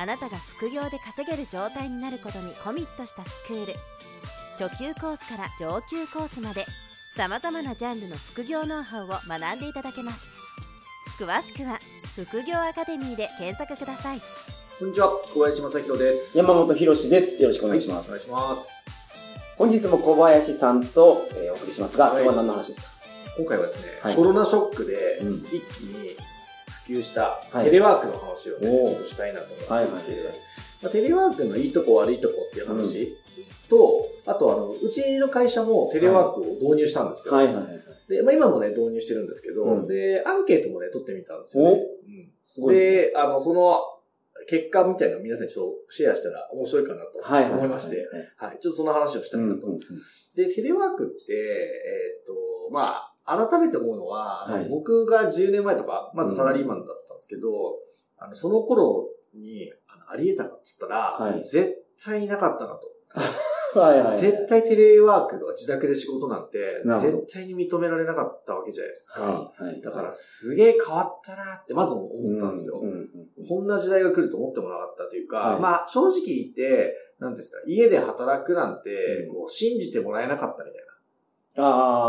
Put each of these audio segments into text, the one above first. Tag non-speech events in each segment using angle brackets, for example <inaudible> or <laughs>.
あなたが副業で稼げる状態になることにコミットしたスクール初級コースから上級コースまでさまざまなジャンルの副業ノウハウを学んでいただけます詳しくは副業アカデミーで検索くださいこんにちは、小林正宏です。山本博史です。よろしくお願いします。お願いします。本日も小林さんと、えーお送りしますが、はい今日は何の話ですか？今回はですね、はいコロナショックでうん一気に普及したはい。テレワークの話をね、おー。ちょっとしたいなと思って。いて、はいはいはい。まあ、テレワークのいいとこ悪いとこっていう話と、あとあの、うちの会社もテレワークを導入したんですよ。はい。はいはいはい。で、まあ今もね、導入してるんですけど、うん。で、アンケートもね、取ってみたんですよね。す。うん、であの、その結果みたいなのを皆さんにちょっとシェアしたら面白いかなとはいはいはい。思いまして、はい。はい、ちょっとその話をしたいなと。うんうん。で、テレワークって、えーっと、まあ、改めて思うのは、はい僕が10年前とか、まだサラリーマンだったんですけど、あの、その頃に、あのあり得たかっつったら、はい絶対なかったなと。<laughs> はいはい。絶対テレワークとか自宅で仕事なんて絶対に認められなかったわけじゃないですか。はいはい。だから、すげえ変わったなって、まず思ったんですよ。うんうんこんな時代が来ると思ってもなかったというか、はいまあ正直言って、なんですか、家で働くなんてう、んこう、信じてもらえなかったみたいああ。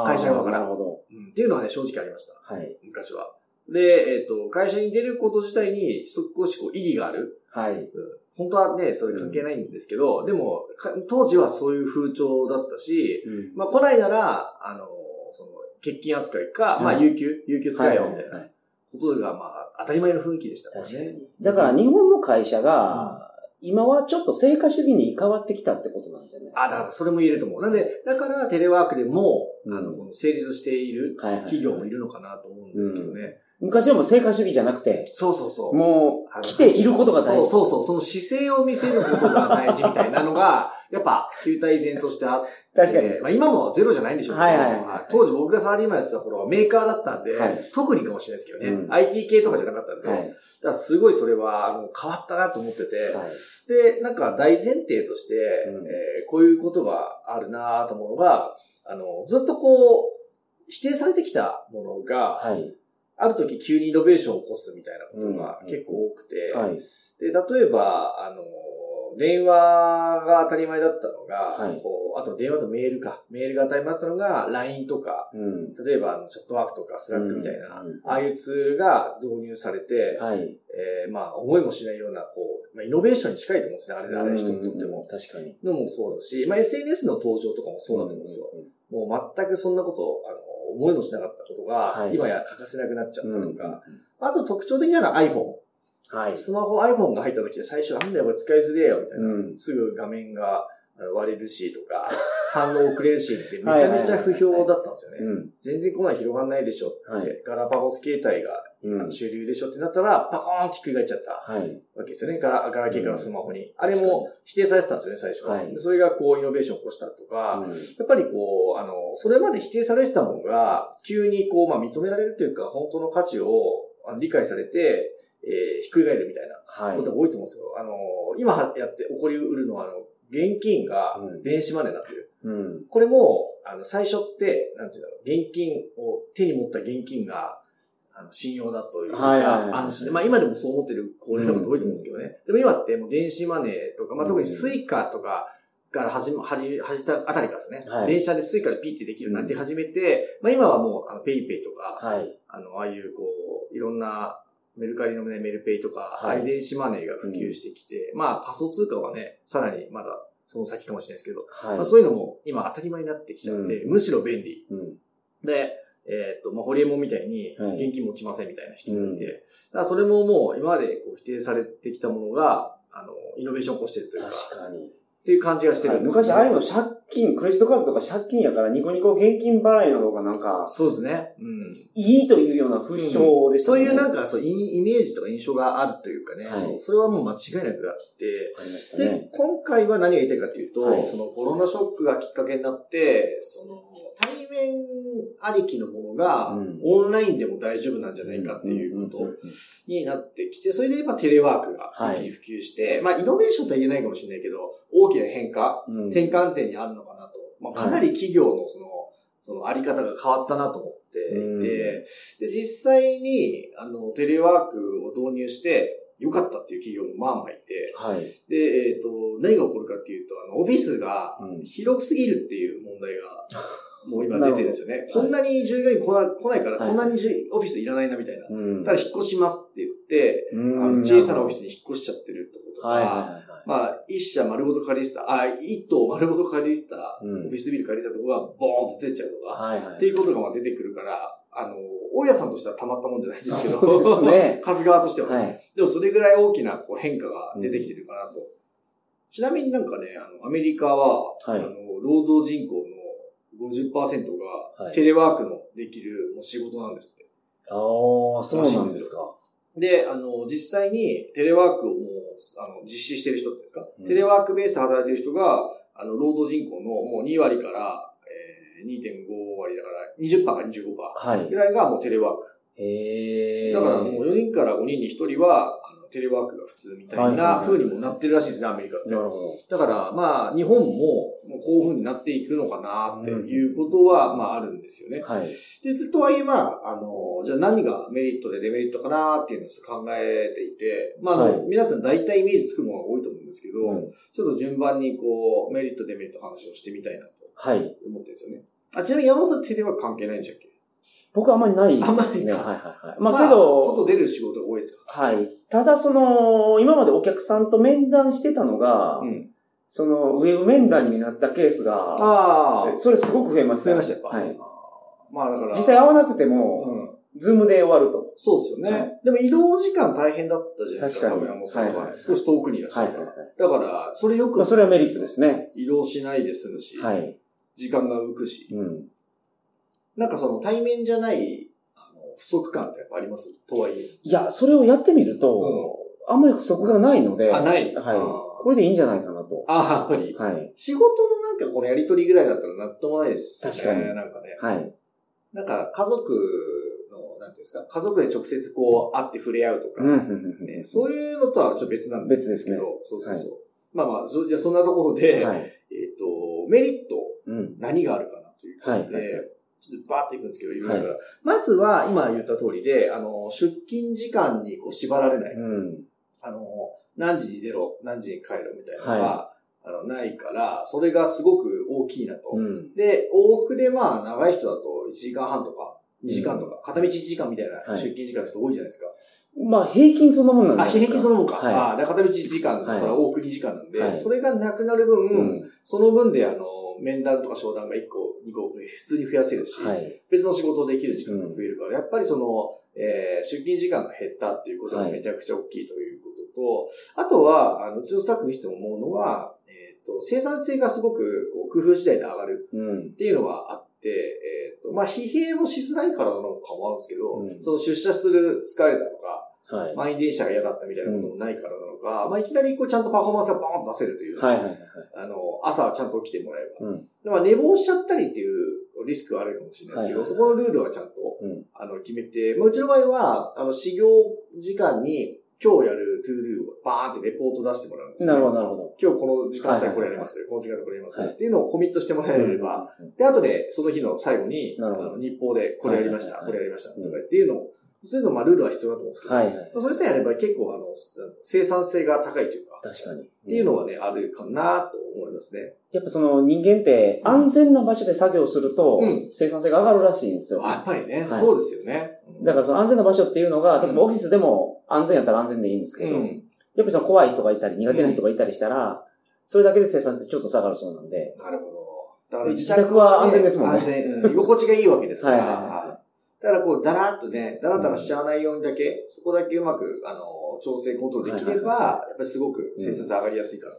会社側からなるほど。な、うん。っていうのはね、正直ありました。はい。昔は。で、えっ、と、会社に出ること自体に少しこう意義がある。はい。うん本当はね、それ関係ないんですけど、でも、か当時はそういう風潮だったし、うんまあ来ないなら、あの、その、欠勤扱いか、まあはい有給、有給使えよ、みたいなことが、まあ、当たり前の雰囲気でしたね。確かに。だから日本の会社が、今はちょっと成果主義に変わってきたってことなんじゃな。あ、だからそれも言えると思う。なんで、だからテレワークでも、うんあの、この成立している企業もいるのかなと思うんですけどね。昔はもう成果主義じゃなくて、そうそうそう。もう、来ていることが大事。そうそうそう。その姿勢を見せることが大事みたいなのが、やっぱ、旧体前としてあって、確かに。まあ今もゼロじゃないんでしょうけど、はいはいはい当時僕がサラリーマンやってた頃はメーカーだったんで、はい特にかもしれないですけどね、うん IT 系とかじゃなかったんで、はい。だからすごいそれはあの変わったなと思ってて、はい。で、なんか大前提として、うんえーこういうことがあるなと思うのが、あの、ずっとこう、否定されてきたものが、はい。ある時急にイノベーションを起こすみたいなことがうん結構多くて、はい。で、例えば、あの、電話が当たり前だったのが、はいこうあと電話とメールか。メールが当たり前だったのが、LINE とか、うん。例えばあのチャットワークとか Slack みたいな、うんうんああいうツールが導入されて、はい。えーまあ、思いもしないような、こう、まあ、イノベーションに近いと思うんですね。あれ、あれ一つとっても。確かに。のもそうだし、まあ、SNS の登場とかもそうだと思うんですよ。もう全くそんなこと、あの、思いもしなかったことが、はい今や欠かせなくなっちゃったうん。とか、あと特徴的なのは iPhone。はい。スマホ iPhone が入った時は最初なんだよ、これ使いづれえよ、みたいな。うんすぐ画面が割れるしとか、<laughs> 反応遅れるしってめちゃめちゃ不評だったんですよね。うん。全然こんなん広がんないでしょって、はいガラパゴス携帯がうんあの主流でしょってなったら、パコーンってひっくり返っちゃったはい。わけですよね。ガラガラケーからスマホに。あれも否定されてたんですよね、最初は。はいでそれがこうイノベーションを起こしたとか、うんやっぱりこう、あの、それまで否定されてたものが、急にこう、まあ認められるというか、本当の価値を理解されて、えーひっくり返るみたいなはいことが多いと思うんですよ。あの、今はやって起こりうるのは、あの、現金がうん電子マネーになってる。うん。これも、あの、最初って、なんていうんだろう、現金を、手に持った現金が、あの、信用だというか、はいはいはい安心で。まあ今でもそう思ってる高齢者の方多いと思うんですけどね。でも今ってもう電子マネーとか、まあ特に Suica とかから始ま、始め、始めたあたりからですね。はい電車で Suica でピッてできるようになって始めて、まあ今はもう、あの、 PayPay とか、はい。あの、ああいうこう、いろんな、メルカリのね、メルペイとか、はいああいう電子マネーが普及してきて、まあ仮想通貨はね、さらにまだその先かもしれないですけど、はい。まあ、そういうのも今当たり前になってきちゃって、むしろ便利。うん。で、えっ、と、まあ、ホリエモンみたいにはい現金持ちませんみたいな人もいて、うんだからそれももう今までこう否定されてきたものが、あの、イノベーションを起こしてるというか、確かに。っていう感じがしてるんですよね昔ああいうの借金、クレジットカードとか借金やからニコニコ現金払いの方がなんか、そうですね。うん。いいというような風潮でしたね。そういうなんか、か、そう、イイメージとか印象があるというかね、はいそうそれはもう間違いなくあって、ありましたでね。、今回は何が言いたいかというと、はいそのコロナショックがきっかけになって、その対面ありきのものがうん。オンラインでも大丈夫なんじゃないかっていうことになってきて、それで今テレワークがはい。一気に普及して、まあイノベーションとは言えないかもしれないけど、大きな変化、うん。うん転換点にあるのかなと。まあ、かなり企業のその、そのあり方が変わったなと思っていて、うん。で、実際に、あの、テレワークを導入して、良かったっていう企業もまあまあいて、はい。で、えっ、と、何が起こるかっていうと、あの、オフィスがうん。広すぎるっていう問題が、もう今出てるんですよね。こんなに従業員来な来ないから、はいこんなにオフィスいらないなみたいな。うんただ引っ越しますって言って、うんあの小さなオフィスに引っ越しちゃってるってこととか。まあ、一社丸ごと借りてた、あ、一棟丸ごと借りてた、うんオフィスビル借りてたとこがボーンと出ちゃうとか。っていうことがまあ出てくるから、あの、大家さんとしてはたまったもんじゃないですけど、<laughs> 数側としては。でもそれぐらい大きなこう変化が出てきてるかなと。ちなみになんかね、あの、アメリカは、はいあの、労働人口の50%はいがテレワークのできるもう仕事なんですって。ああ、そうなんですか。で、あの、実際にテレワークをもう、あの、実施してる人ですか、うんテレワークベースで働いてる人が、あの、労働人口のもう2割から、えー、2.5割だから、20%から25%はいぐ。らいがもうテレワーク。へえ。だからもう4人から5人に1人は、テレワークが普通みたいはいはいなはい風にもなってるらしいですね、アメリカって。なるほど。だから、まあ、日本も、もうこういう風になっていくのかなっていうことは、まあ、あるんですよね。はい。で、とはいえ、まあ、あの、じゃあ何がメリットでデメリットかなっていうのを考えていて、まあ、あの、はい皆さん大体イメージつくものが多いと思うんですけど、うんちょっと順番にこう、メリット、デメリットの話をしてみたいなとはい。思ってるんですよね。あ、ちなみに山本さんテレワーク関係ないんでしたっけ？僕はあんまりないですね。あんまりか？はいはいはい。まあけど、外出る仕事が多いですか？はい。ただその、今までお客さんと面談してたのが、うん。その、ウェブ面談になったケースが、ああ、それすごく増えました。増えましたやっぱ。はい。まあだから。実際会わなくても、うん。 Zoom で終わると。そうですよね。はいでも移動時間大変だったじゃないですか。確かにははいはいはい少し遠くにいらっしゃはいるから。はいはい。だから、それよくまあ、それはメリットですね。移動しないで済むし、はい。時間が浮くし。うん。なんかその対面じゃない、あの、不足感ってやっぱあります？とはいえ。いや、それをやってみると、あんまり不足がないので、あないはい。これでいいんじゃないかなと。ああ、やっぱり。はい。仕事のなんかこのやりとりぐらいだったら納得もないですよね。確かになんかね。はい。なんか家族の、なんていうんですか、家族で直接こう会って触れ合うとか、うん、うん、うんね、そういうのとはちょっと別なんですけど、別ですねそうそうそう。まあまあ、そじゃあそんなところで、はい。えっ、と、メリット、うん。何があるかなということで、はいはいはいちょっとバーっていくんですけど、いろいろから。まずは、今言った通りで、あの、出勤時間にこう縛られない。うん。あの、何時に出ろ、何時に帰ろみたいなのは、あの、ないから、それがすごく大きいなと。うん。で、往復でまあ、長い人だと1時間半とか、2時間とか、片道1時間みたいなはい出勤時間の人多いじゃないですか。まあ、平均そんなもんなんあ、です平均そのもんか。はいあ片道1時間だったらはい往復2時間なんで、はいそれがなくなる分、うん。その分であの、面談とか商談が1個、2個、普通に増やせるし、はい。別の仕事をできる時間が増えるから、やっぱりその、えー出勤時間が減ったっていうことがめちゃくちゃ大きいということと、あとは、あの、うちのスタッフにしても思うのは、えっ、と、生産性がすごくこう工夫次第で上がるうん。っていうのがあって、えっ、と、まあ、疲弊もしづらいからなのかもあるんですけど、うんその出社する疲れたとか、はい。満員電車が嫌だったみたいなこともないからなのか、まあ、いきなりこうちゃんとパフォーマンスがバーンと出せるという、はいはいはいはい。あの、朝はちゃんと起きてもらえば。うん。でまあ、寝坊しちゃったりっていうリスクはあるかもしれないですけど、そこのルールはちゃんと、うんあの、決めて、まあ、うちの場合は、あの、始業時間に今日やる ToDo をバーンってレポート出してもらうんですよ、なるほど、なるほど。今日この時間帯これやります、この時間帯これやります、っていうのをコミットしてもらえれば、で、後でその日の最後に、あの日報でこれやりました、はいはいはいこれやりました、とかっていうのを、そういうのまあルールは必要だと思うんですけど、はいはい。それさえやれば結構あの、生産性が高いというか、確かに。っていうのはね、あるかなと思いますね。やっぱその人間って安全な場所で作業するとうん生産性が上がるらしいんですよ。あやっぱりね、はいそうですよね。うんだからその安全な場所っていうのが、例えばオフィスでも安全やったら安全でいいんですけど、うんやっぱりその怖い人がいたり苦手な人がいたりしたら、それだけで生産性ちょっと下がるそうなんで、なるほど。だから自宅は安全ですもんね安全、うん、居心地がいいわけですから。はいはいはいだからこう、だらっとね、だらだらしちゃわないようにだけ、そこだけうまく、あの、調整コントロールできれば、やっぱりすごく生産性上がりやすいかな、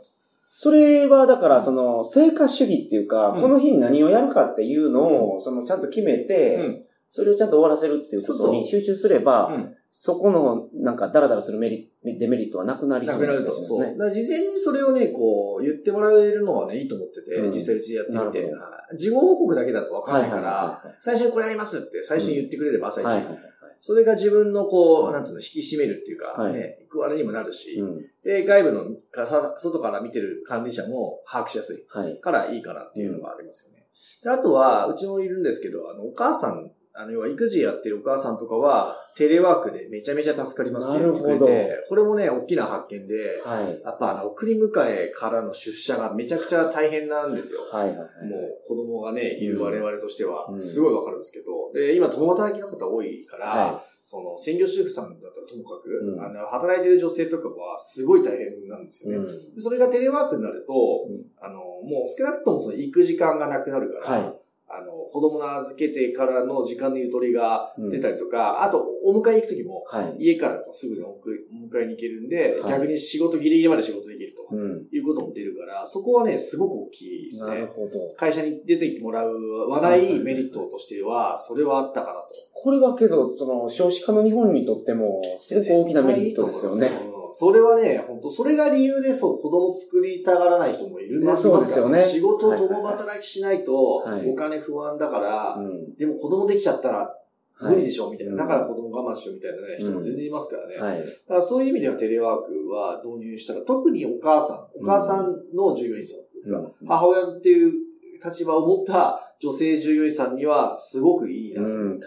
それはだから、その、成果主義っていうか、うん。この日に何をやるかっていうのを、その、ちゃんと決めて、うん。それをちゃんと終わらせるっていうことに集中すれば、うん。そこの、なんか、ダラダラするメリデメリットはなくなりそうなくなると。そう。事前にそれをね、こう、言ってもらえるのはね、いいと思ってて、うん。実際うちでやってみて。事後報告だけだとわかんないから、はい最初にこれやりますって最初に言ってくれれば朝一、はいはいはいはい。それが自分のこう、うんなんつうの、引き締めるっていうか、はい。ね、行くあれにもなるし、うん。で、外部のかさ、外から見てる管理者も把握しやすい。からいいかなっていうのがありますよね。であとは、うちもいるんですけど、あの、お母さん、あの、要は育児やってるお母さんとかは、テレワークでめちゃめちゃ助かりますって言ってくれて、これもね、大きな発見で、はい。やっぱあの、送り迎えからの出社がめちゃくちゃ大変なんですよ。はいはいはい。もう子供がね、いる我々としてはう、んすごいわかるんですけど、で、今共働きの方多いから、はその、専業主婦さんだったらともかく、うんあの、働いてる女性とかはすごい大変なんですよね。うんでそれがテレワークになると、うんあの、もう少なくともその行く時間がなくなるから、はいあの、子供の預けてからの時間のゆとりがうん出たりとか、あと、お迎え行くときも、はい。家からすぐにお迎えに行けるんで、はい逆に仕事ギリギリまで仕事できるとうん。いうことも出るから、そこはね、すごく大きいですなるね。ほど。会社に出てもらわないメリットとしては、それはあったかなと。これはけど、その、少子化の日本にとっても、すごく大きなメリットですよね。うんそれはね、本当それが理由でそう、子供作りたがらない人もいるまあそうですよね。仕事を共働きしないとはい、お金不安だから、うん。でも子供できちゃったら無理でしょ、みたいな。うん。だから子供我慢しようみたいなね、人も全然いますからね。はい。だからそういう意味ではテレワークは導入したら、特にお母さん、お母さんの従業員さんですか、うん。母親っていう立場を持った女性従業員さんにはすごくいいなと思って、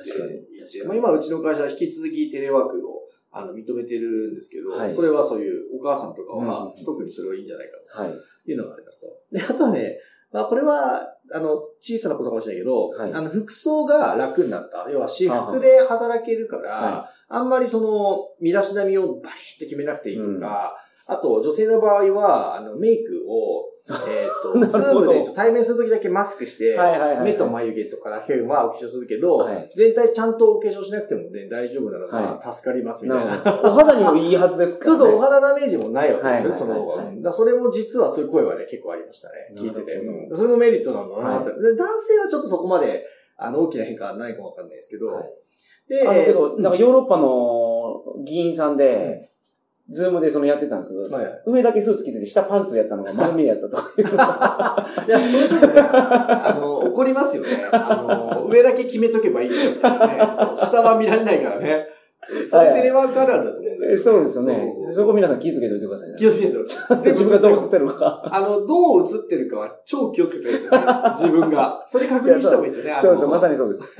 まあ、今うちの会社は引き続きテレワークをあの認めてるんですけど、はいそれはそういうお母さんとかは、うん特にそれはいいんじゃないかはい。というのがありますと。で、あとはね、まあこれは、あの、小さなことかもしれないけど、はいあの、服装が楽になった。要は私服で働けるから、はあんまりその、身だしなみをバリッと決めなくていいとか、あと、女性の場合は、あの、メイクを、えっ、と、<laughs> なるズームで対面するときだけマスクして、はいはいはいはい目と眉毛とかだけはお化粧するけど、はい全体ちゃんとお化粧しなくてもね、大丈夫なのはが助かりますみたいな。お肌にもいいはずですからね。そうそう、お肌ダメージもないわけですよね、そはいはいはいの方が。はいだそれも実はそういう声はね、結構ありましたね。聞いてて。うんそれもメリットなんだなって、はで男性はちょっとそこまで、あの、大きな変化はないかもわかんないですけど。はいで、あの、けど、なんかよ、ヨーロッパの議員さんで、ズームでそのやってたんですけど、はいはい上だけスーツ着てて、下パンツやったのが丸見えやったとかいう。<laughs> いや、そういうことね、あの、怒りますよね。あの、<laughs> 上だけ決めとけばいいでしょ、ね。そう下は見られないからね。それテレワークあるあるだと思うんですよ、えそうですよね。そうそうそうそこ皆さん気づけておいてくださいね。気をつけておいて。自分がどう映ってるか。あの、どう映ってるかは超気をつけてるんですよね。自分が。それ確認した方がいいですよね。そうですよ、まさに。にそうです。<laughs>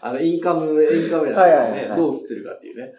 あの、インカム、インカメラはいでね、はいはいはいどう映ってるかっていうね。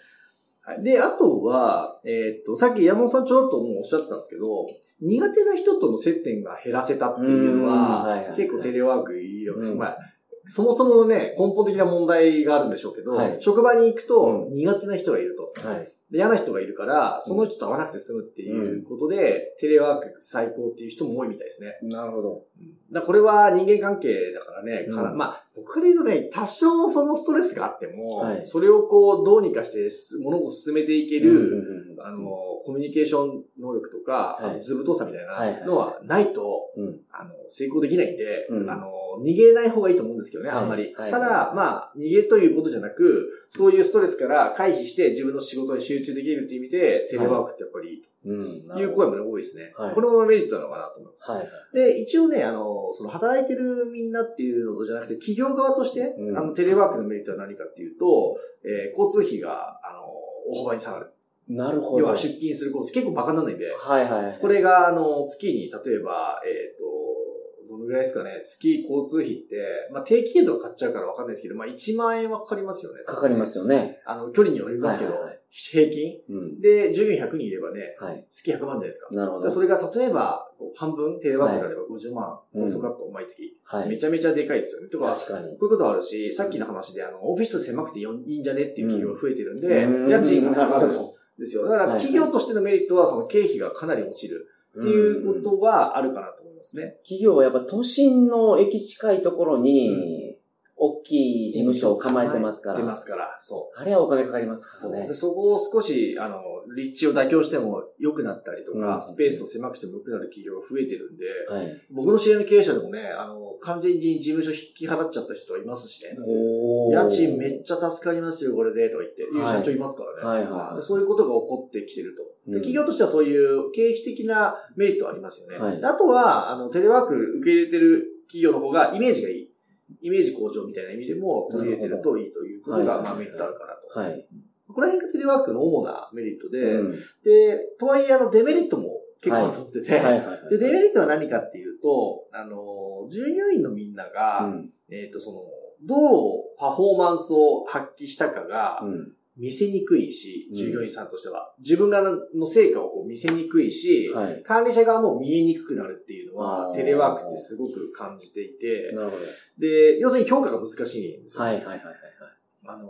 はい、で、あとは、えーっと、さっき山本さんちょろっともうおっしゃってたんですけど、苦手な人との接点が減らせたっていうのうんはいはいはは、い。結構テレワークいいよ、うん。まあ、そもそもね、根本的な問題があるんでしょうけど、はい。職場に行くとう苦手な人がいると。はい。で嫌な人がいるから、その人と会わなくて済むっていうことで、テレワーク最高っていう人も多いみたいですね。なるほど。だこれは人間関係だからね、かな。うんまあ、僕から言うとね、多少そのストレスがあっても、はい。それをこう、どうにかしてす物事を進めていける、うんうんうんあの、コミュニケーション能力とか、はい。あと図太さみたいはいはい。なのはないと、うん。あの、成功できないんで、うん。あの、逃げない方がいいと思うんですけどね、はいあんまり。はいただ、まあ、逃げということじゃなく、そういうストレスから回避して自分の仕事に集中できるっていう意味で、テレワークってやっぱりいいうん。という声もね、多いですね。はいこれもメリットなのかなと思います。はい。で、一応ね、あの、その働いてるみんなっていうのじゃなくて、企業側として、うんあの、テレワークのメリットは何かっていうと、えー交通費が、あの、大幅に下がる。なるほど。要は出勤するコース、結構バカにならないんで、はいはい。これが、あの、月に、例えば、えっ、と、どのぐらいですかね、月交通費って、まあ、定期券とか買っちゃうからわかんないですけど、まあ、1万円はかかりますよね。かかりますよね。あの、距離によりますけど、はいはいはい平均。うん。で、従業員100人いればね、はい。月100万じゃないですか。なるほど。それが例えば、半分、テレワークであれば50万、コストカット、毎月。はい。めちゃめちゃでかいですよね。とか、確かに。こういうことあるし、さっきの話で、あの、オフィス狭くていいんじゃねっていう企業が増えてるんで、うん家賃が下がるんですよ。だから、企業としてのメリットは、その経費がかなり落ちるどっていうことはあるかなと思いますね。企業はやっぱ都心の駅近いところに、大きい事務所を構えてますから。出ますから、そう。あれはお金かかりますからねで。そこを少し、あの、立地を妥協しても良くなったりとか、うんスペースを狭くしても良くなる企業が増えてるんで、はい。僕の知り合いの経営者でもね、あの、完全に事務所引き払っちゃった人はいますしね。お家賃めっちゃ助かりますよ、これで、とか言って、いうはい社長いますからね。はいはいでそういうことが起こってきてると。うんで企業としてはそういう経費的なメリットはありますよね。はいであとは、あの、テレワーク受け入れてる企業の方がイメージがいい。イメージ向上みたいな意味でも取り入れてるといいということが、まあメリットあるかなと。はい。この辺がテレワークの主なメリットで、うんで、とはいえ、あの、デメリットも結構あると思ってて、はいはいはい。で、デメリットは何かっていうと、あの、従業員のみんなが、うんえっ、と、その、どうパフォーマンスを発揮したかがうん。見せにくいし、うん従業員さんとしては。自分がの成果をこう見せにくいし、はい。管理者側も見えにくくなるっていうのはテレワークってすごく感じていて、なるほで、要するに評価が難しいんですど。よ。はいはいはいはいあの、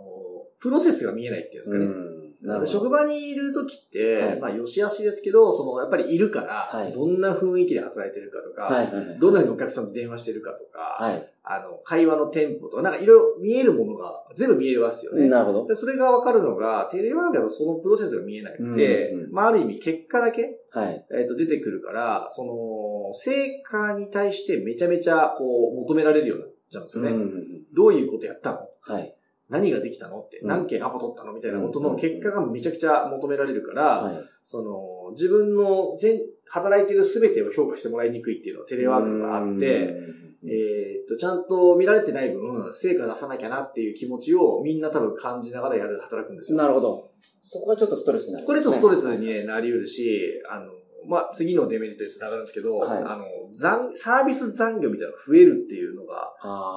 プロセスが見えないっていうんですかはい。ね。うん。なるほど。職場にいるときって、はいまあ、よしあしですけど、その、やっぱりいるから、はいどんな雰囲気で働いてるかとか、はいはいはい。どんなふうにお客さんと電話してるかとか、はい。あの、会話のテンポとか、なんかいろいろ見えるものが全部見えますよね。なるほど。でそれがわかるのが、テレワークだとそのプロセスが見えなくて、うんうんまあ、ある意味結果だけ、はい。えっ、と、出てくるから、その、成果に対してめちゃめちゃ、こう、求められるようになっちゃうんですよね。うんうんうんどういうことやったの？はい。何ができたのって、うん何件アポ取ったのみたいなことうんの結果がめちゃくちゃ求められるから、はい。その、自分の全、働いてる全てを評価してもらいにくいっていうのはテレワークがあって、えーっと、ちゃんと見られてない分、成果出さなきゃなっていう気持ちをみんな多分感じながらやる、働くんですよ。なるほど。そこがちょっとストレスになる、これちょっとストレスにねなり得るし、あの、まあ、次のデメリットにつながるんですけど、はいあの、残、サービス残業みたいなのが増えるっていうのが、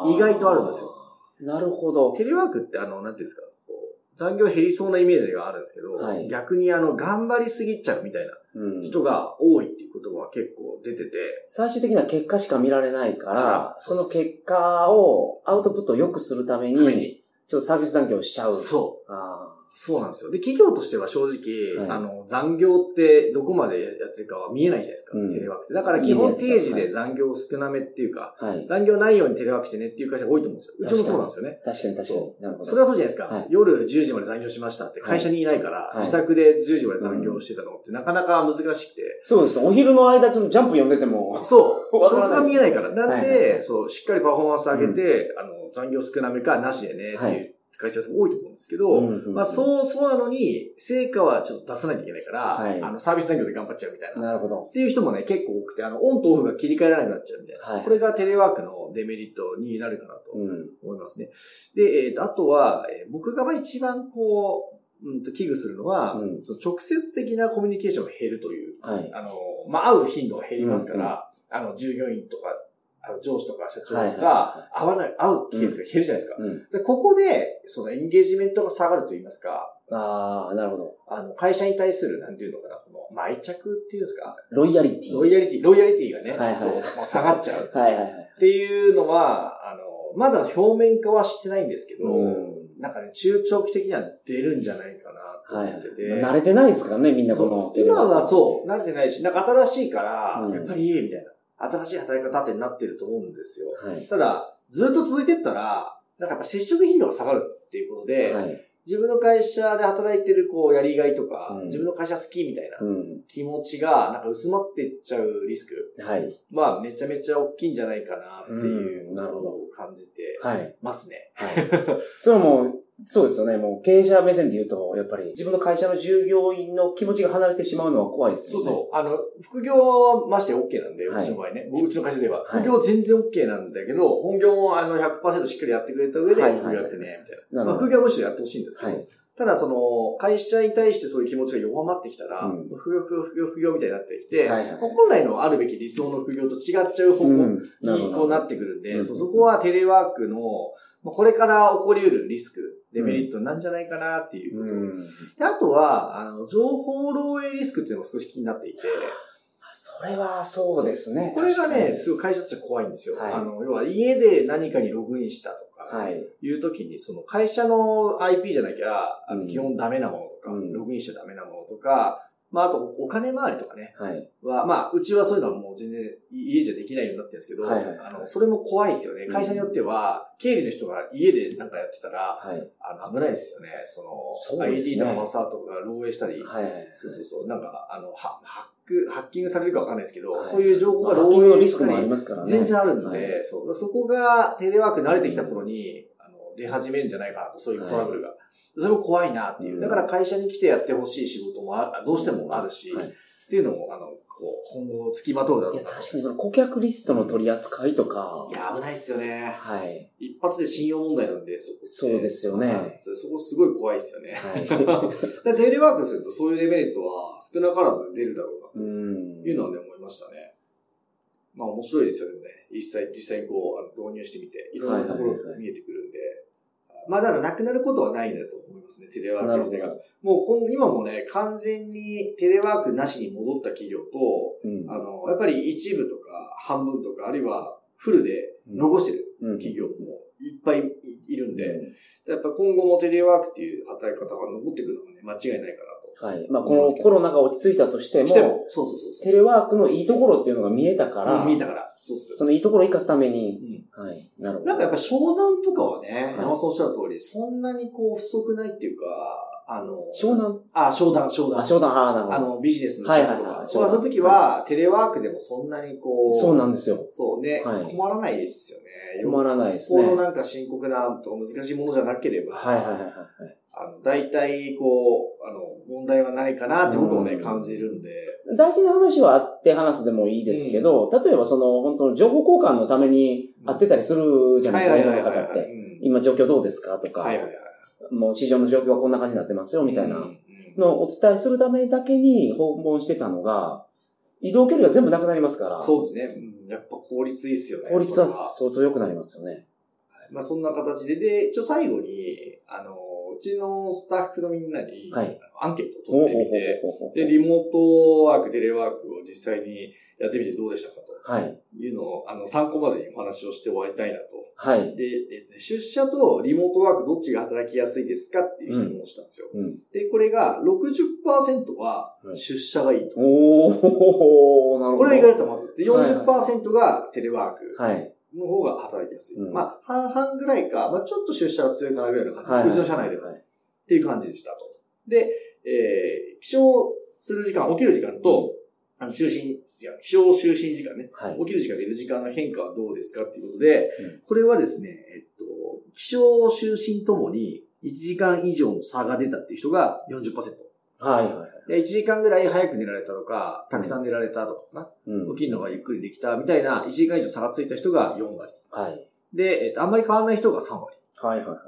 意外とあるんですよ。なるほど。テレワークってあの、なんていうんですか、こう残業減りそうなイメージがあるんですけど、はい逆にあの、頑張りすぎちゃうみたいなうん人が多いっていう言葉が結構出てて、最終的な結果しか見られないかからら、その結果を、アウトプットを良くするために、ちょっとサービス残業をしちゃう。そう。あそうなんですよ。で、企業としては正直、はいあの、残業ってどこまでやってるかは見えないじゃないですか、うんテレワークって。だから基本定時で残業少なめっていうか、ーはい。残業ないようにテレワークしてねっていう会社が多いと思うんですよ。うちもそうなんですよね。確かに確かに。なるほど。それはそうじゃないですか。はい夜10時まで残業しましたって会社にいないから、はい自宅で10時まで残業してたのってなかなか難しくて、そうですね。お昼の間、ちょっとジャンプ読んでても、そう。<laughs> そこが見えないから。なんで、そう、しっかりパフォーマンス上げて、あの、残業少なめかなしでね、っていう会社も多いと思うんですけど、うんうんうんまあ、そう、そうなのに、成果はちょっと出さなきゃいけないから、はいあの、サービス残業で頑張っちゃうみたいな。なるほどっ。ていう人もね、結構多くて、あの、オンとオフが切り替えられなくなっちゃうみたいな。はいこれがテレワークのデメリットになるかなとうん。思いますね。で、えっ、と、あとは、えー僕がまあ一番こう、うんと危惧するのは、うんその直接的なコミュニケーションが減るというはい。あの、まあ、会う頻度が減りますから、あの、従業員とか、あの、上司とか社長がは会わない、会うケースが減るじゃないですか。うん。でここで、そのエンゲージメントが下がると言いますか、ああ、なるほど。あの、会社に対する、なんていうのかな、この、愛着っていうんですか、ロイヤリティ。ロイヤリティ、ロイヤリティがね、はいはいそう、下がっちゃうっはいはいはい。ていうのは、あの、まだ表面化はしてないんですけど、うんなんかね、中長期的には出るんじゃないかなとはい思ってて、慣れてないですからね、みんなこそのう。今はそう、慣れてないし、なんか新しいから、うんやっぱりいいみたいな。新しい働き方ってなってると思うんですよ。う。はい。ただ、ずっと続いてったら、なんかやっぱ接触頻度が下がるっていうことで、はい。自分の会社で働いてるこう、やりがいとか、うん自分の会社好きみたいなうん。気持ちが、なんか薄まっていっちゃうリスクはい。は、めちゃめちゃ大きいんじゃないかなっていうのを感じてはい。ますね。はい。それはもう、そうですよね。もう経営者目線で言うと、やっぱり自分の会社の従業員の気持ちが離れてしまうのは怖いですよね。そうそう。あの、副業はまして OK なんで、うはいちの場合ね。うちの会社では。はい副業全然 OK なんだけど、本業もあの100%しっかりやってくれた上で、副業やってね、みたいな。副業はむしろやってほしいんですけど、はい。ただその、会社に対してそういう気持ちが弱まってきたら、うん副業、副業、副業みたいになってきて、はいはい本来のあるべき理想の副業と違っちゃう方向に。こうなってくるんで、うんそこはテレワークの、まあこれから起こり得るリスク、デメリットなんじゃないかなっていうこと。うん。であとは、あの、情報漏洩リスクっていうのが少し気になっていて、それはそうですね。これがね、確すごい会社としては怖いんですよ。はいあの、要は家で何かにログインしたとか、い。いう時に、その会社の IP じゃなきゃ、あうんの基本ダメなものとか、うんログインしちゃダメなものとか、まあ、あと、お金回りとかね。はい。は、まあ、うちはそういうのはもう全然家じゃできないようになってるんですけど、はいはいはいあの、それも怖いですよね。会社によっては、経理の人が家でなんかやってたら、はい。あの、危ないですよね。その、ね ID とかパスワードとかが漏洩したり、はいはい。そうそうそう、なんか、あの、はハック、ハッキングされるかわかんないですけど、はいそういう情報が漏洩リスクもありりますからね。全然あるんで、はいそうそこがテレワーク慣れてきた頃に、出始めるんじゃないかなと、そういうトラブルが。それも怖いなっていう。うんだから会社に来てやってほしい仕事もあどうしてもあるし、はいっていうのも、あの、こう、今後付きまとうだろいうや、なと。確かにその顧客リストの取り扱いとか。いや、危ないっすよね。はい。一発で信用問題なんで、そこそうですよねはいそれそこすごい怖いっすよね。は <laughs> でテレワークするとそういうデメリットは少なからず出るだろうな。い。うん。いうのはね、思いましたね。まあ面白いですよね。実際、実際にこう、導入してみて、いろんなところが見えてくるからなくなることはないんだと思いますね、テレワーク自体が。ど。もう今今もね、完全にテレワークなしに戻った企業と、うん。あの、やっぱり一部とか半分とか、あるいはフルで残してるうん。企業もいっぱいいるんで、やっぱ今後もテレワークっていう働き方が残ってくるのはね、間違いないかなと。はい。まあ、このコロナが落ち着いたとしても、しても、そうそうそうそう。テレワークのいいところっていうのが見えたから、うん見えたから。そうっすそのいいところを生かすために、うんはい。なるほど。なんかやっぱ商談とかはね、い山本さんおっしゃる通り、そんなにこう不足ないっていうか、あの、湘南あ、商談、商談。あ、商談、ああ、なるほど。あの、ビジネスの打ち合わせとか。はいはいはいまあその時は、テレワークでもそんなにこう、そうなんですよ。そうね、はい困らないですよね。困らないですね。ぽどなんか深刻なとか難しいものじゃなければ、はいはいはいはい。あの、大体こう、あの、問題はないかなって僕もね、うん感じるんで、大事な話はあって話すでもいいですけど、例えばその、本当情報交換のために会ってたりするじゃないですか、世の方って。うん今状況どうですかとか、はいはいはい。もう市場の状況はこんな感じになってますよ、みたいなうんうんのをお伝えするためだけに訪問してたのが、移動距離が全部なくなりますから、そうですね。うんやっぱ効率いいっすよね。効率は相当良くなりますよね。まあそんな形で、で、一応最後に、あの、うちのスタッフのみんなに、はいアンケートを取ってみて、で、リモートワーク、テレワークを実際にやってみてどうでしたかはい。というのを、あの、参考までにお話をして終わりたいなと。はい。で、出社とリモートワークどっちが働きやすいですかっていう質問をしたんですよ。うん。で、これが60%ははい出社がいいと。おー、なるほど。これが意外とまず。で、はい40%がテレワーク。はい。の方が働きやすい。うんまあ、半々ぐらいか、まあ、ちょっと出社が強いかなぐらいの感じ。はいうちの社内では。はいっていう感じでしたと。で、えー、起床する時間、起きる時間と、あの、就寝、いや起床就寝時間ね。はい。起きる時間、寝る時間の変化はどうですかっていうことで、うんこれはですね、えっと、起床、就寝ともに1時間以上の差が出たっていう人が40%。はいはい。で、1時間ぐらい早く寝られたとか、たくさん寝られたとかかな。うん。起きるのがゆっくりできたみたいな、1時間以上差がついた人が4割。はい。で、えっと、あんまり変わらない人が3割。はいはいはい。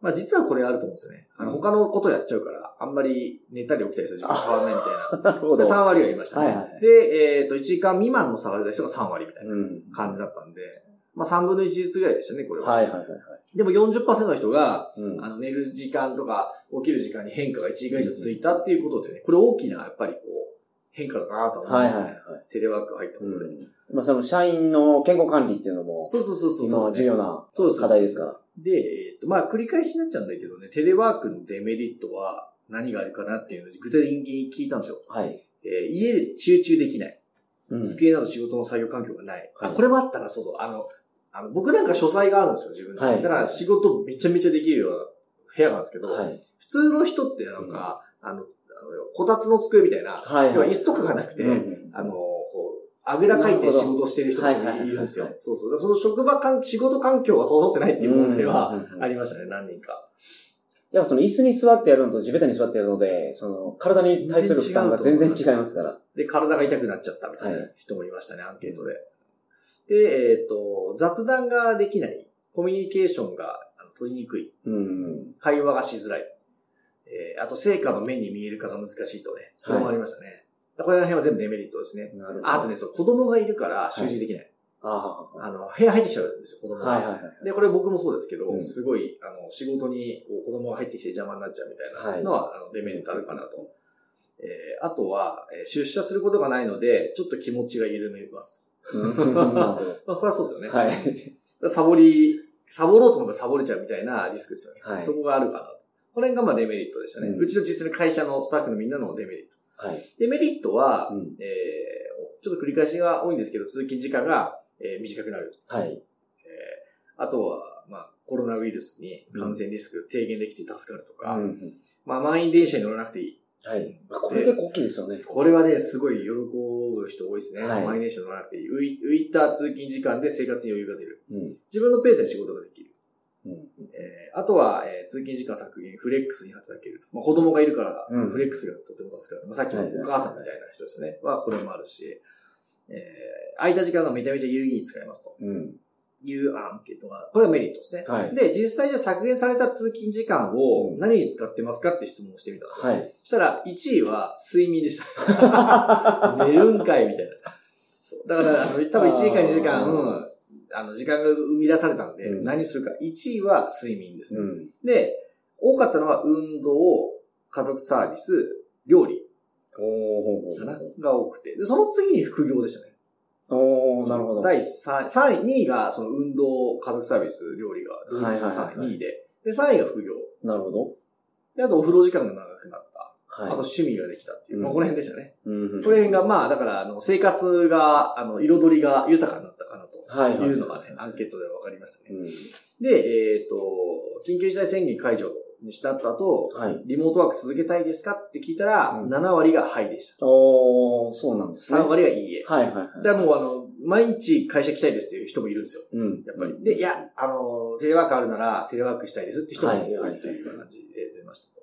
まあ実はこれあると思うんですよね。あの、うん他のことやっちゃうから、あんまり寝たり起きたりする時間変わらないみたいな。<laughs> なるほど。で、3割がいましたね。はいはいで、えっ、と、1時間未満の差が出た人が3割みたいなうん。感じだったんで、まあ3分の1ずつぐらいでしたね、これは。はいはいはいはい。でも40%の人が、うん。あの、寝る時間とか起きる時間に変化が1時間以上ついたっていうことでね、これ大きな、やっぱりこう、変化だなと思いはいますね。はいはい。テレワークが入ったことで。うん。まあその社員の健康管理っていうのも、そうそうそうそう今は重要な課題ですから。で、えっ、と、まあ、繰り返しになっちゃうんだけどね、テレワークのデメリットは何があるかなっていうのを具体的に聞いたんですよ。はい。えー家で集中できない。うん。机など仕事の作業環境がない。はいあ、これもあったら、そうそう。あの、あの僕なんか書斎があるんですよ、自分で。はいだから仕事めちゃめちゃできるような部屋があるんですけど、はい。普通の人ってなんか、あの、あのこたつの机みたいな、はい要は椅子とかがなくて、うんあの、こう、あぐらかいて仕事してる人とかなるほどいるんですよはいはいはい。そうそう。その職場環、仕事環境が整ってないっていう問題はうんうんうん <laughs> ありましたね、何人か。やっぱその椅子に座ってやるのと地べたに座ってやるので、その体に対する負担が全然違いますから。で、体が痛くなっちゃったみたいなはい人もいましたね、アンケートで。で、えっ、と、雑談ができない、コミュニケーションが取りにくい、うん。会話がしづらい、えーあと成果の目に見えるかが難しいとね、これもありましたね。これら辺は全部デメリットですね。なるほど。あとね、そう、子供がいるから集中できない。ああ、あの、部屋入ってきちゃうんですよ、子供が。はいはいはい。で、これ僕もそうですけど、うんすごい、あの、仕事にこう子供が入ってきて邪魔になっちゃうみたいなのは、あのデメリットあるかなと。えーあとは、えー出社することがないので、ちょっと気持ちが緩めます。<laughs> まあ、これはそうですよね。はい。サボり、サボろうと思えばサボれちゃうみたいなリスクですよね。はいそこがあるかなと。これがまあデメリットでしたね。うんうちの実際の会社のスタッフのみんなのデメリット。はい。で、メリットは、うんえー、ちょっと繰り返しが多いんですけど、通勤時間が、えー短くなる。はい。あとは、まあ、コロナウイルスに感染リスク低減できて助かるとか、うんうんまあ、満員電車に乗らなくていい。はい。まあこれ結構大きいですよね。これはね、すごい喜ぶ人多いですね。はい満員電車乗らなくていい。浮い浮いた通勤時間で生活に余裕が出る。うん。自分のペースで仕事ができる。うん。えーあとは、えー通勤時間削減、フレックスに働けると。まあ、子供がいるから、うんフレックスがとても助かる。まあ、さっきのお母さんみたいな人ですよね。は、これもあるし、えー空いた時間がめちゃめちゃ有意義に使えますとうん。いうアンケートが、これがメリットですね。はいで、実際じゃあ削減された通勤時間を何に使ってますかって質問をしてみたんですよ。はい。そしたら、1位は睡眠でした。<laughs> 寝るんかいみたいな。そう。だから、あの、多分1時間2時間、あの、時間が生み出されたんで、うん何するか。1位は睡眠ですね。うん。で、多かったのは運動、家族サービス、料理が多くて。で、その次に副業でしたね。おーなるほど。第3位、3位、2位がその運動、家族サービス、料理が、同率はいはいはい3位、2位で。で、3位が副業。なるほど。で、あとお風呂時間が長くなった。はい。あと趣味ができたっていう。うんまあ、この辺でしたね。うん。これがまあ、だから、あの、生活が、あの、彩りが豊かになったかなとはいはい。いうのがね、アンケートで分かりましたね。うん。で、えっ、と、緊急事態宣言解除にしたった後、はい。リモートワーク続けたいですかって聞いたら、うん7割がはいでした。おーそうなんですね。3割がいいえ。はいはいはい。だからもうあの、毎日会社来たいですっていう人もいるんですよ。うん。やっぱり。で、いや、あの、テレワークあるなら、テレワークしたいですって人も多いという感じで出ましたと。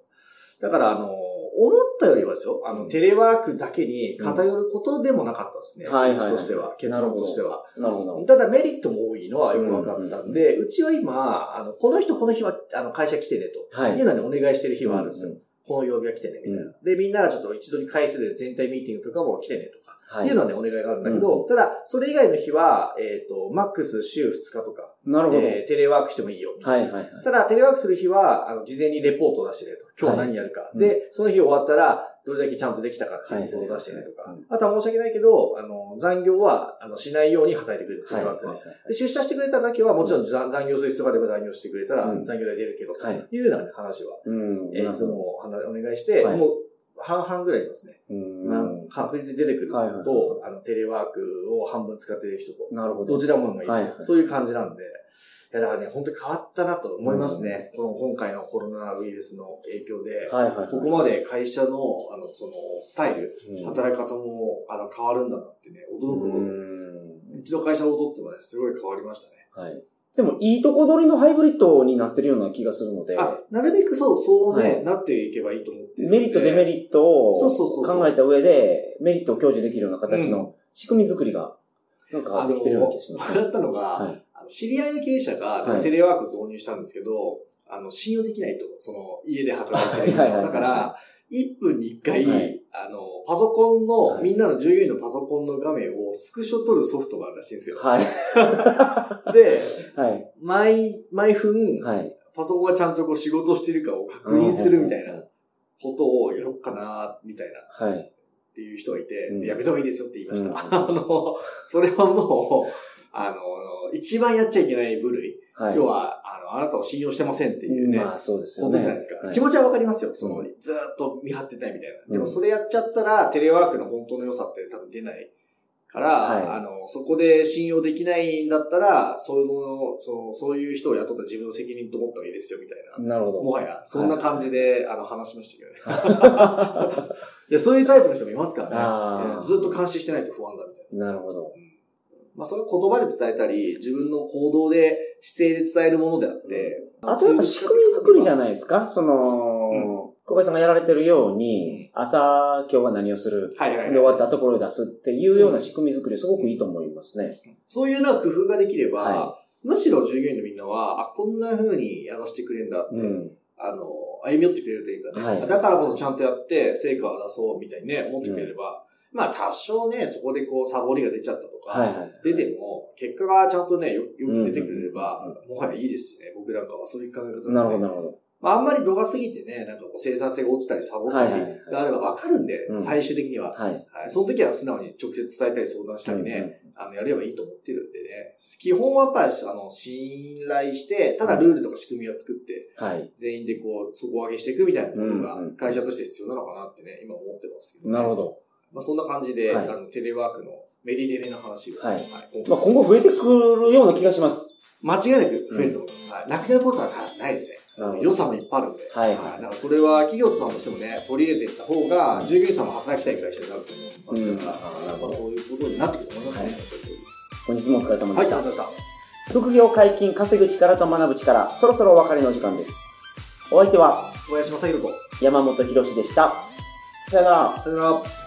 だから、あの、思ったよりはですよ、あの、テレワークだけに偏ることでもなかったですね。うんはいとしては、結論としては。なるほど。ただメリットも多いのはよく分かったんで、うちは今、あの、この人この日は、あの、会社来てねと。はいいうのにお願いしてる日はあるんですよ。うんこの曜日は来てね、みたいな。で、みんながちょっと一度に回数で全体ミーティングとかも来てねとか。はいいうのはね、お願いがあるんだけど、ただ、それ以外の日は、えっ、と、マックス週2日とか、なるほど。えーテレワークしてもいいよ。みはいいはいはい。ただ、テレワークする日は、あの、事前にレポートを出してねと。今日は何やるか。はいで、その日終わったら、どれだけちゃんとできたかっていうことを出してねとか。あとは申し訳ないけど、あの、残業は、あの、しないように働いてくれる、テレワークは。で出社してくれただけは、もちろん残残業する必要があれば残業してくれたら、うん残業代出るけど、とはいいうような、ね、話は、うん。えーいつもお願いして、はいもう、半々ぐらいいますね。うん。まあ確実に出てくるはいはいはいと、あの、テレワークを半分使ってる人と、なるほど。どちらもがいる、はいはいそういう感じなんで、いや、だからね、本当に変わったなと思いますね。この今回のコロナウイルスの影響で、はいはいはい。ここまで会社の、あの、その、スタイル、うん働き方も、あの、変わるんだなってね、驚くほど、うんうちの会社をとってもね、すごい変わりましたね。はい。でも、いいとこ取りのハイブリッドになってるような気がするので、あ、なるべくそう、そうね、はいなっていけばいいと思ってメリット、デメリットをそうそうそうそう。考えた上で、メリットを享受できるような形うの仕組み作りが、なんかできてるような気がします。ね。笑ったのが、はい。知り合いの経営者がはい。テレワーク導入したんですけど、あの、信用できないと、その、家で働いてる人。はいはいはい。だから、1分に1回、はいあの、パソコンの、はいみんなの従業員のパソコンの画面をスクショ撮るソフトがあるらしいんですよ。はい。<laughs> で、<laughs> はい。毎、毎分、はい。パソコンがちゃんとこう仕事してるかを確認するみたいなことをやろうかな、みたいな。はい。っていう人がいて、うんやめた方がいいですよって言いました。うん <laughs> あの、それはもう、あの、一番やっちゃいけない部類。はい。要は、あなたを信用してませんっていうね、まあ、そうですよね。じゃないですか。はい気持ちはわかりますよ。その、うずーっと見張ってたいみたいな。うんでもそれやっちゃったら、テレワークの本当の良さって多分出ない。から、はいあの、そこで信用できないんだったら、そういうの、その、そういう人を雇った自分の責任と思った方がいいですよ、みたいな。なるほど。もはや、そんな感じで、あの、話しましたけどね。<laughs> いや、そういうタイプの人もいますからね。ずっと監視してないと不安だみたいな。なるほど。まあ、それは言葉で伝えたり、自分の行動で、姿勢で伝えるものであって。あとやっぱ仕組み作りじゃないですか？その、う小林さんがやられてるように、うん朝今日は何をする？はいはいはい。で終わったところで出すっていうような仕組み作りすごくいいと思いますね。そういうな工夫ができれば、はむしろ従業員のみんなは、あ、こんな風にやらせてくれるんだって、うん。あの、歩み寄ってくれるというかね、はいだからこそちゃんとやって成果を出そうみたいにね、思ってくれれば、まあ多少ね、そこでこうサボりが出ちゃったとか、はいはい。出ても、結果がちゃんとね、よよく出てくれれば、うんもはやいいですしね、僕なんかはそういう考え方なるほど、なるほど。まあ、あんまり度が過ぎてね、なんかこう生産性が落ちたりサボったりはいはいはいがあればわかるんで、うん最終的には。はい。はい、その時は素直に直接伝えたり相談したりね、うんあの、やればいいと思ってるんでね。基本はやっぱり、あの、信頼して、ただルールとか仕組みを作って、はい。全員でこう、底上げしていくみたいなことがうんうん、会社として必要なのかなってね、今思ってますけど、ね。なるほ。ど。まあ、そんな感じで、はいあの、テレワークのメリデメの話を、はい今まあ、今後増えてくるような気がします。間違いなく増えると思います。はい。なくなることはないですね。なるほど予算もいっぱいあるんで。はいはいだからそれは企業さんとしてもね、取り入れていった方が、従業員さんも働きたい会社になると思いますから、うんまあそういうことになってくると思いますね。はい本日もお疲れ様はい、でした。ありがとうございました。副業解禁、稼ぐ力と学ぶ力、そろそろお別れの時間です。お相手は小林正宏と、山本博史でした。さよなら。さよなら。